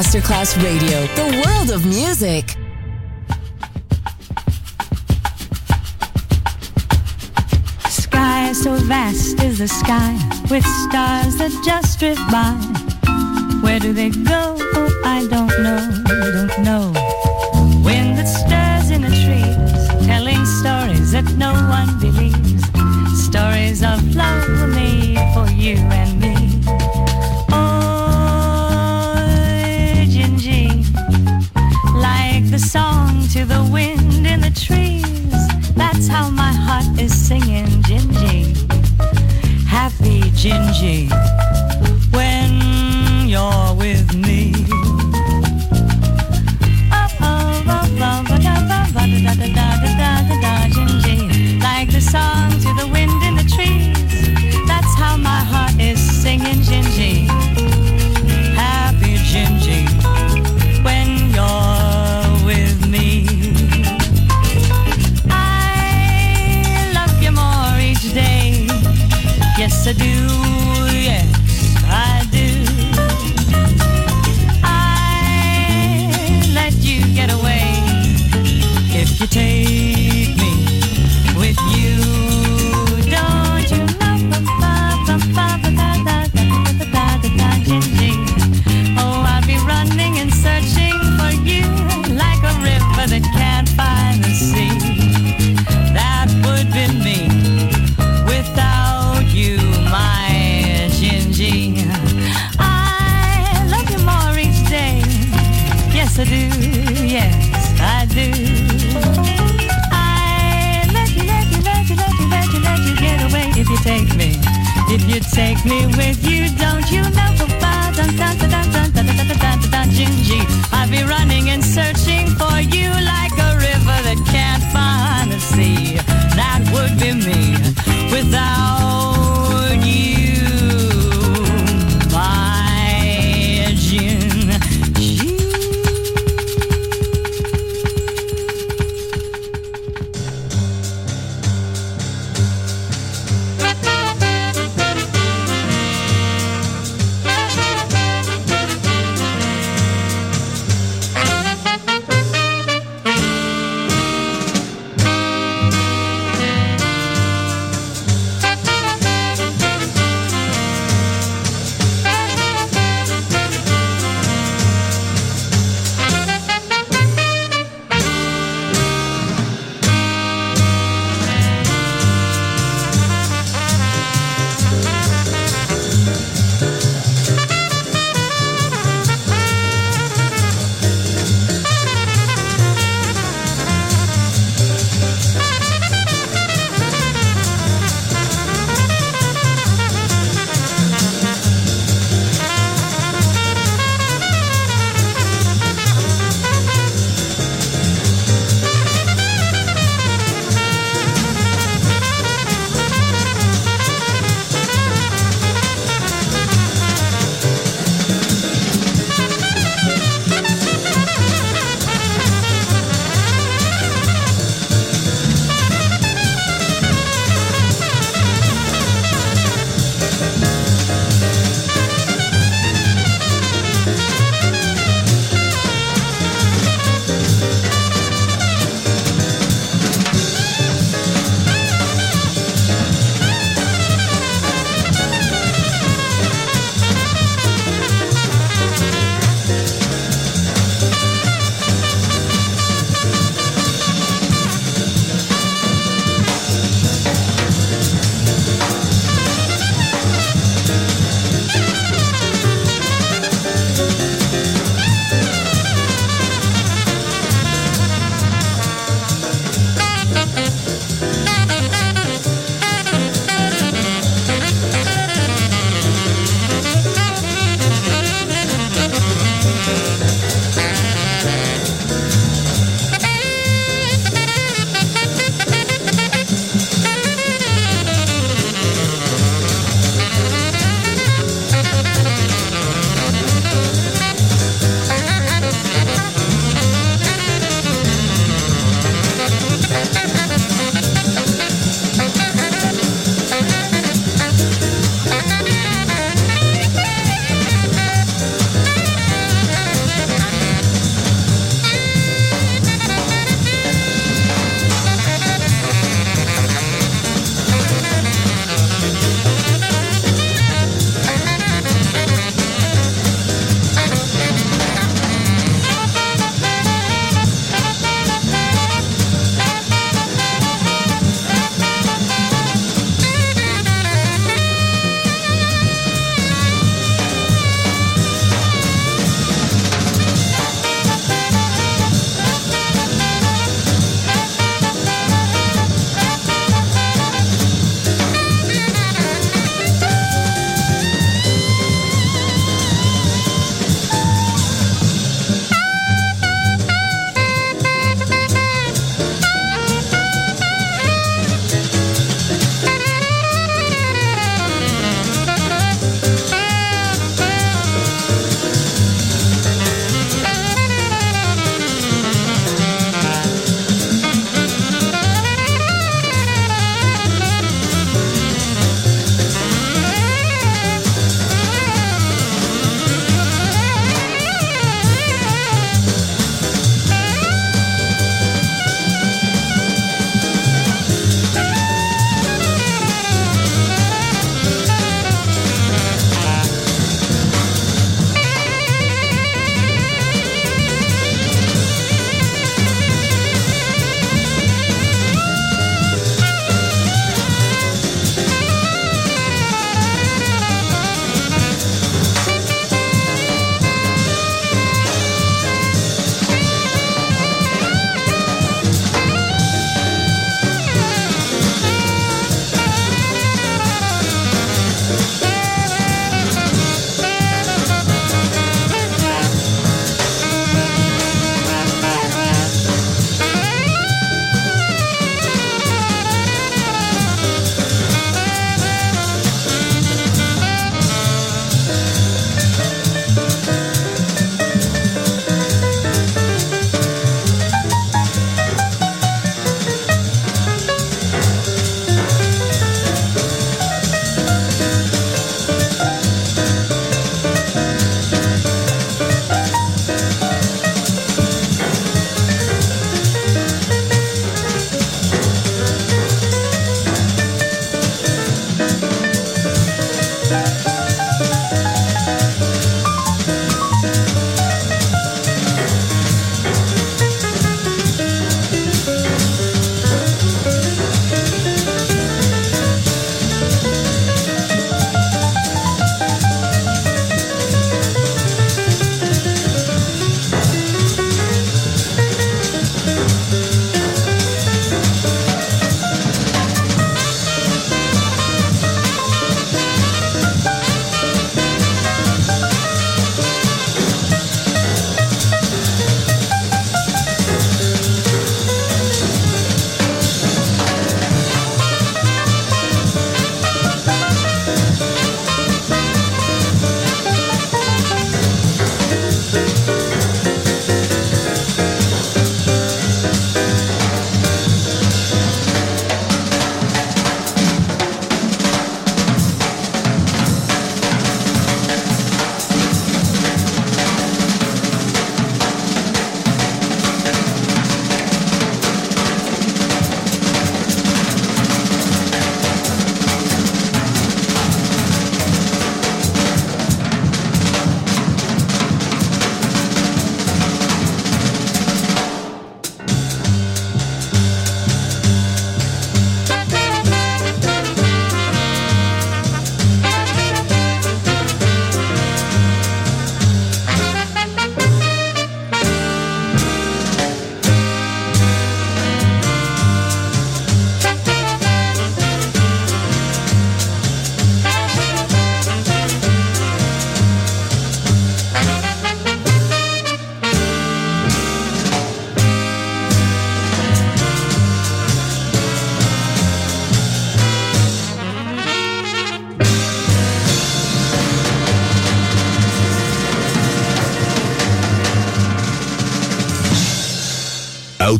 Masterclass Radio, the world of music. Sky so vast is the sky, with stars that just drift by. Where do they go? Oh, I don't know, don't know. Wind that stirs in the trees, telling stories that no one believes. Stories of love made for you and me. to the wind in the trees. That's how my heart is singing, Dindi. Happy Dindi. to do.